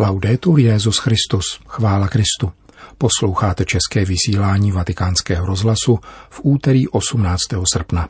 Laudetur Jezus Christus, chvála Kristu. Posloucháte české vysílání Vatikánského rozhlasu v úterý 18. srpna.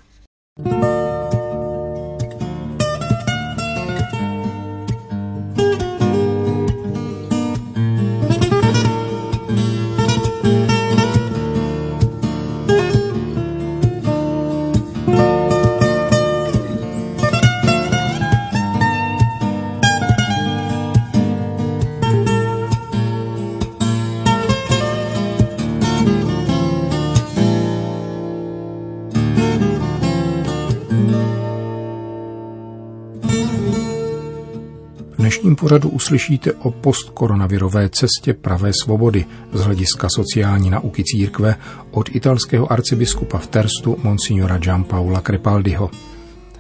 Pořadu uslyšíte o postkoronavirové cestě pravé svobody z hlediska sociální nauky církve od italského arcibiskupa v Terstu monsignora Gianpaula Crepaldiho.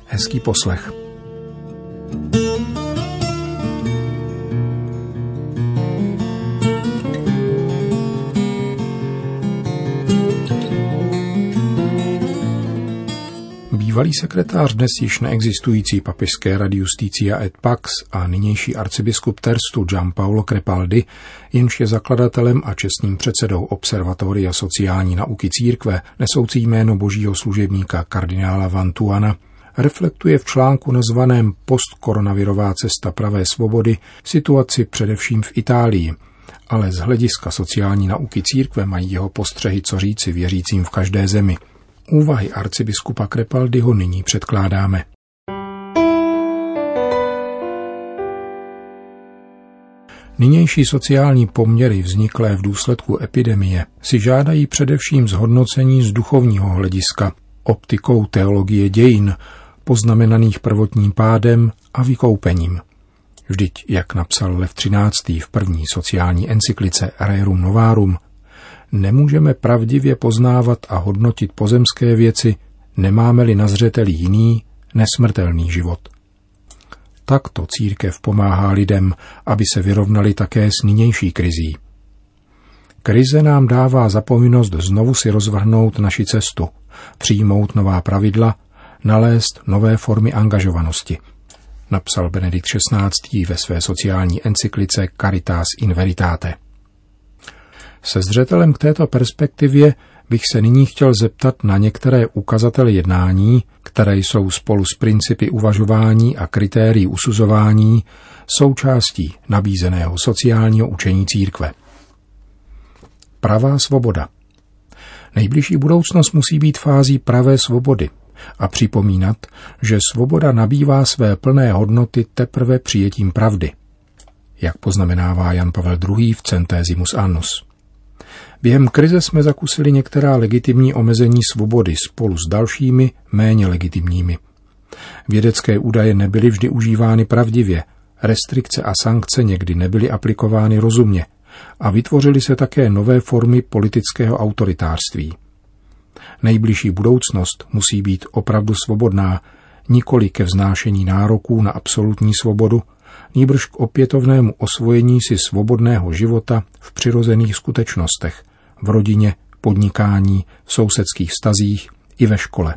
Hezký poslech. thank you Bývalý sekretář dnes již neexistující papižské rady Justicia et Pax a nynější arcibiskup Terstu Gianpaolo Crepaldi, jenž je zakladatelem a čestným předsedou Observatoria sociální nauky církve, nesoucí jméno božího služebníka kardinála Vantuana, reflektuje v článku nazvaném Postkoronavirová cesta pravé svobody situaci především v Itálii, ale z hlediska sociální nauky církve mají jeho postřehy co říci věřícím v každé zemi – Úvahy arcibiskupa Krepaldyho nyní předkládáme. Nynější sociální poměry vzniklé v důsledku epidemie si žádají především zhodnocení z duchovního hlediska, optikou teologie dějin, poznamenaných prvotním pádem a vykoupením. Vždyť, jak napsal Lev XIII. v první sociální encyklice Rerum Novarum, nemůžeme pravdivě poznávat a hodnotit pozemské věci, nemáme-li na zřeteli jiný, nesmrtelný život. Takto církev pomáhá lidem, aby se vyrovnali také s nynější krizí. Krize nám dává zapovinnost znovu si rozvrhnout naši cestu, přijmout nová pravidla, nalézt nové formy angažovanosti, napsal Benedikt XVI. ve své sociální encyklice Caritas in Veritate. Se zřetelem k této perspektivě bych se nyní chtěl zeptat na některé ukazatele jednání, které jsou spolu s principy uvažování a kritérií usuzování součástí nabízeného sociálního učení církve. Pravá svoboda. Nejbližší budoucnost musí být fází pravé svobody a připomínat, že svoboda nabývá své plné hodnoty teprve přijetím pravdy, jak poznamenává Jan Pavel II. v Centésimus Annus. Během krize jsme zakusili některá legitimní omezení svobody spolu s dalšími méně legitimními. Vědecké údaje nebyly vždy užívány pravdivě, restrikce a sankce někdy nebyly aplikovány rozumně a vytvořily se také nové formy politického autoritářství. Nejbližší budoucnost musí být opravdu svobodná, nikoli ke vznášení nároků na absolutní svobodu, nýbrž k opětovnému osvojení si svobodného života v přirozených skutečnostech, v rodině, podnikání, v sousedských stazích i ve škole.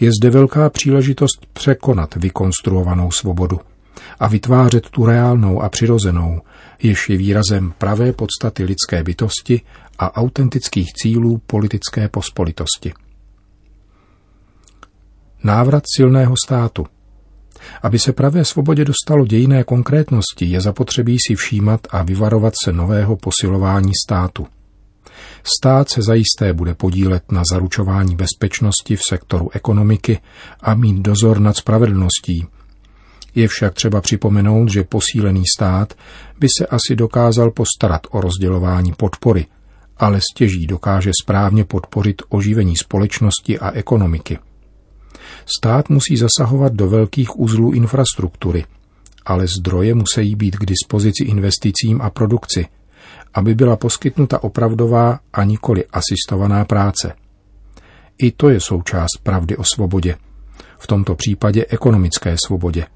Je zde velká příležitost překonat vykonstruovanou svobodu a vytvářet tu reálnou a přirozenou, jež je výrazem pravé podstaty lidské bytosti a autentických cílů politické pospolitosti. Návrat silného státu – aby se pravé svobodě dostalo dějiné konkrétnosti, je zapotřebí si všímat a vyvarovat se nového posilování státu. Stát se zajisté bude podílet na zaručování bezpečnosti v sektoru ekonomiky a mít dozor nad spravedlností. Je však třeba připomenout, že posílený stát by se asi dokázal postarat o rozdělování podpory, ale stěží dokáže správně podpořit oživení společnosti a ekonomiky. Stát musí zasahovat do velkých uzlů infrastruktury, ale zdroje musí být k dispozici investicím a produkci, aby byla poskytnuta opravdová a nikoli asistovaná práce. I to je součást pravdy o svobodě, v tomto případě ekonomické svobodě.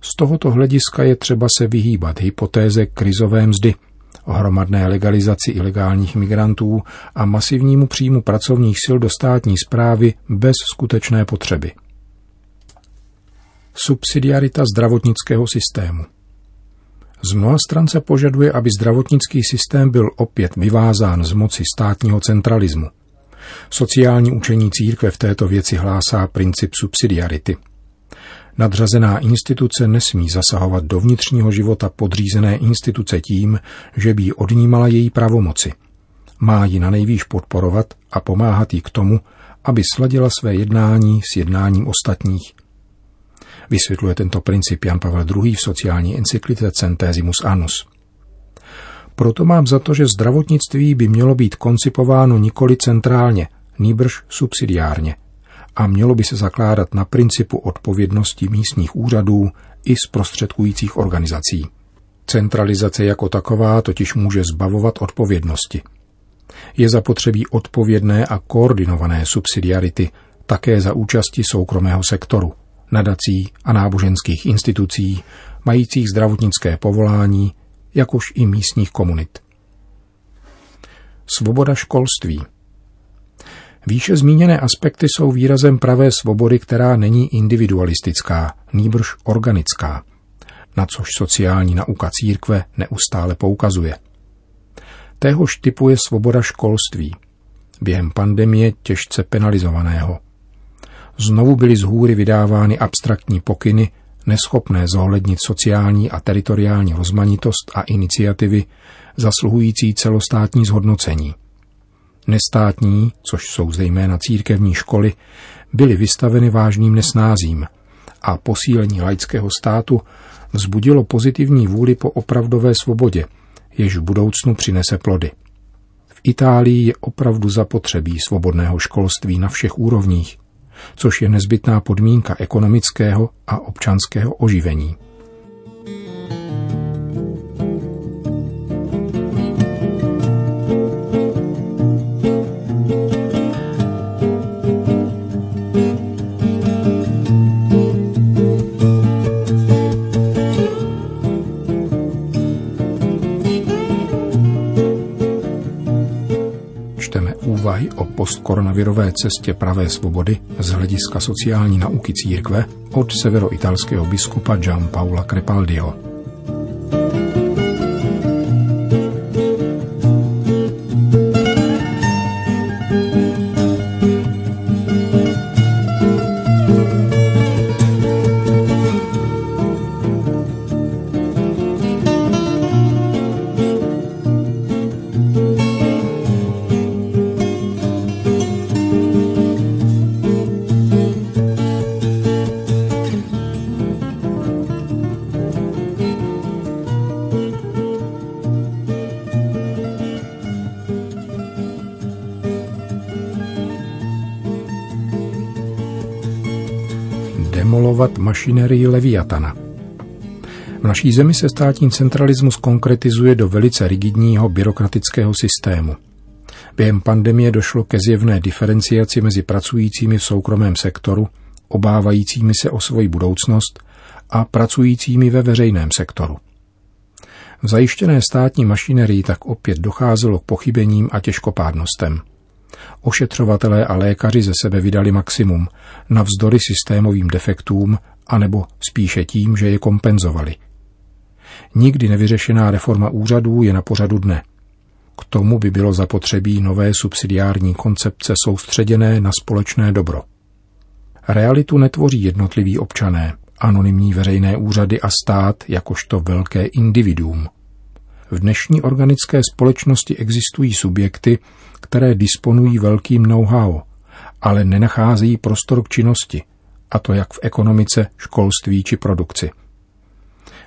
Z tohoto hlediska je třeba se vyhýbat hypotéze krizové mzdy – o hromadné legalizaci ilegálních migrantů a masivnímu příjmu pracovních sil do státní zprávy bez skutečné potřeby. Subsidiarita zdravotnického systému Z mnoha stran se požaduje, aby zdravotnický systém byl opět vyvázán z moci státního centralismu. Sociální učení církve v této věci hlásá princip subsidiarity. Nadřazená instituce nesmí zasahovat do vnitřního života podřízené instituce tím, že by jí odnímala její pravomoci. Má ji na nejvýš podporovat a pomáhat jí k tomu, aby sladila své jednání s jednáním ostatních. Vysvětluje tento princip Jan Pavel II. v sociální encyklice Centesimus Annus. Proto mám za to, že zdravotnictví by mělo být koncipováno nikoli centrálně, nýbrž subsidiárně a mělo by se zakládat na principu odpovědnosti místních úřadů i zprostředkujících organizací. Centralizace jako taková totiž může zbavovat odpovědnosti. Je zapotřebí odpovědné a koordinované subsidiarity také za účasti soukromého sektoru, nadací a náboženských institucí, majících zdravotnické povolání, jakož i místních komunit. Svoboda školství Výše zmíněné aspekty jsou výrazem pravé svobody, která není individualistická, nýbrž organická, na což sociální nauka církve neustále poukazuje. Téhož typu je svoboda školství, během pandemie těžce penalizovaného. Znovu byly z hůry vydávány abstraktní pokyny, neschopné zohlednit sociální a teritoriální rozmanitost a iniciativy zasluhující celostátní zhodnocení. Nestátní, což jsou zejména církevní školy, byly vystaveny vážným nesnázím a posílení laického státu vzbudilo pozitivní vůli po opravdové svobodě, jež v budoucnu přinese plody. V Itálii je opravdu zapotřebí svobodného školství na všech úrovních, což je nezbytná podmínka ekonomického a občanského oživení. Úvahy o postkoronavirové cestě pravé svobody z hlediska sociální nauky církve od severoitalského biskupa Gian Paula Crepaldiho. Demolovat mašinerii Leviatana. V naší zemi se státní centralismus konkretizuje do velice rigidního byrokratického systému. Během pandemie došlo ke zjevné diferenciaci mezi pracujícími v soukromém sektoru, obávajícími se o svoji budoucnost, a pracujícími ve veřejném sektoru. V zajištěné státní mašinerii tak opět docházelo k pochybením a těžkopádnostem. Ošetřovatelé a lékaři ze sebe vydali maximum, navzdory systémovým defektům, anebo spíše tím, že je kompenzovali. Nikdy nevyřešená reforma úřadů je na pořadu dne. K tomu by bylo zapotřebí nové subsidiární koncepce soustředěné na společné dobro. Realitu netvoří jednotliví občané, anonymní veřejné úřady a stát jakožto velké individuum. V dnešní organické společnosti existují subjekty, které disponují velkým know-how, ale nenacházejí prostor k činnosti, a to jak v ekonomice, školství či produkci.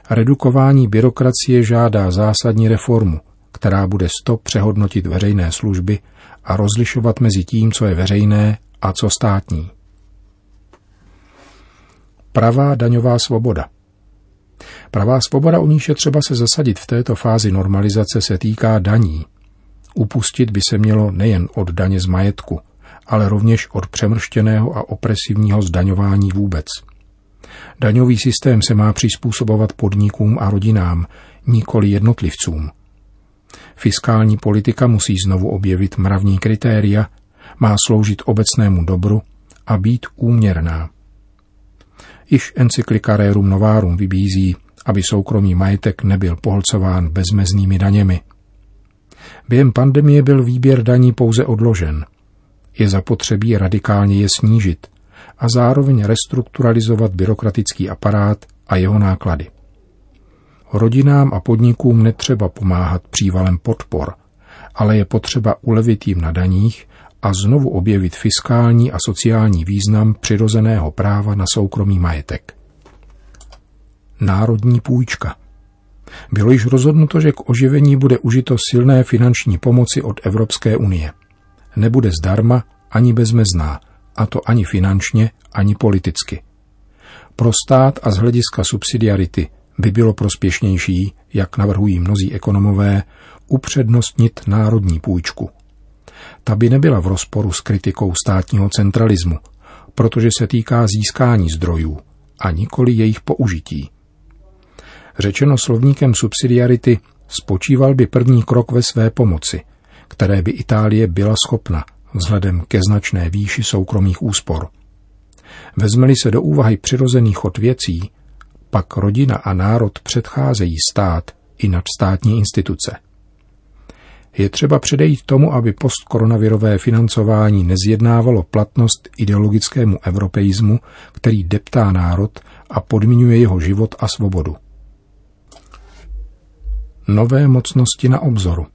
Redukování byrokracie žádá zásadní reformu, která bude stop přehodnotit veřejné služby a rozlišovat mezi tím, co je veřejné a co státní. Pravá daňová svoboda Pravá svoboda, u níž je třeba se zasadit v této fázi normalizace, se týká daní, Upustit by se mělo nejen od daně z majetku, ale rovněž od přemrštěného a opresivního zdaňování vůbec. Daňový systém se má přizpůsobovat podnikům a rodinám, nikoli jednotlivcům. Fiskální politika musí znovu objevit mravní kritéria, má sloužit obecnému dobru a být úměrná. Iž encyklika Rerum Novarum vybízí, aby soukromý majetek nebyl pohlcován bezmeznými daněmi. Během pandemie byl výběr daní pouze odložen. Je zapotřebí radikálně je snížit a zároveň restrukturalizovat byrokratický aparát a jeho náklady. Rodinám a podnikům netřeba pomáhat přívalem podpor, ale je potřeba ulevit jim na daních a znovu objevit fiskální a sociální význam přirozeného práva na soukromý majetek. Národní půjčka. Bylo již rozhodnuto, že k oživení bude užito silné finanční pomoci od Evropské unie. Nebude zdarma ani bezmezná, a to ani finančně, ani politicky. Pro stát a z hlediska subsidiarity by bylo prospěšnější, jak navrhují mnozí ekonomové, upřednostnit národní půjčku. Ta by nebyla v rozporu s kritikou státního centralismu, protože se týká získání zdrojů a nikoli jejich použití. Řečeno slovníkem subsidiarity, spočíval by první krok ve své pomoci, které by Itálie byla schopna vzhledem ke značné výši soukromých úspor. Vezmeli se do úvahy přirozený chod věcí, pak rodina a národ předcházejí stát i nadstátní instituce. Je třeba předejít tomu, aby postkoronavirové financování nezjednávalo platnost ideologickému europeismu, který deptá národ a podmiňuje jeho život a svobodu. Nové mocnosti na obzoru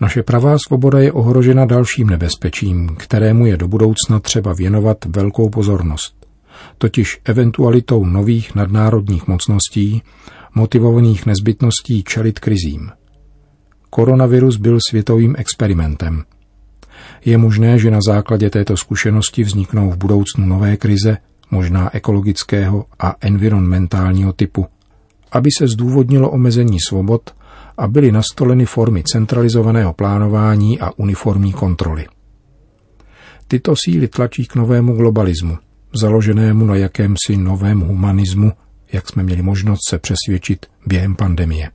naše pravá svoboda je ohrožena dalším nebezpečím, kterému je do budoucna třeba věnovat velkou pozornost, totiž eventualitou nových nadnárodních mocností, motivovaných nezbytností čelit krizím. Koronavirus byl světovým experimentem. Je možné, že na základě této zkušenosti vzniknou v budoucnu nové krize, možná ekologického a environmentálního typu, aby se zdůvodnilo omezení svobod a byly nastoleny formy centralizovaného plánování a uniformní kontroly. Tyto síly tlačí k novému globalismu, založenému na jakémsi novém humanismu, jak jsme měli možnost se přesvědčit během pandemie.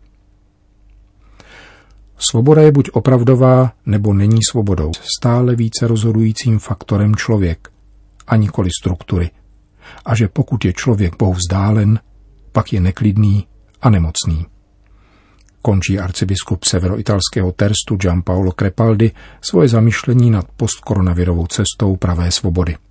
Svoboda je buď opravdová, nebo není svobodou. Stále více rozhodujícím faktorem člověk, a nikoli struktury. A že pokud je člověk Bohu vzdálen, pak je neklidný a nemocný končí arcibiskup severoitalského Terstu Giampaolo Crepaldi svoje zamyšlení nad postkoronavirovou cestou pravé svobody.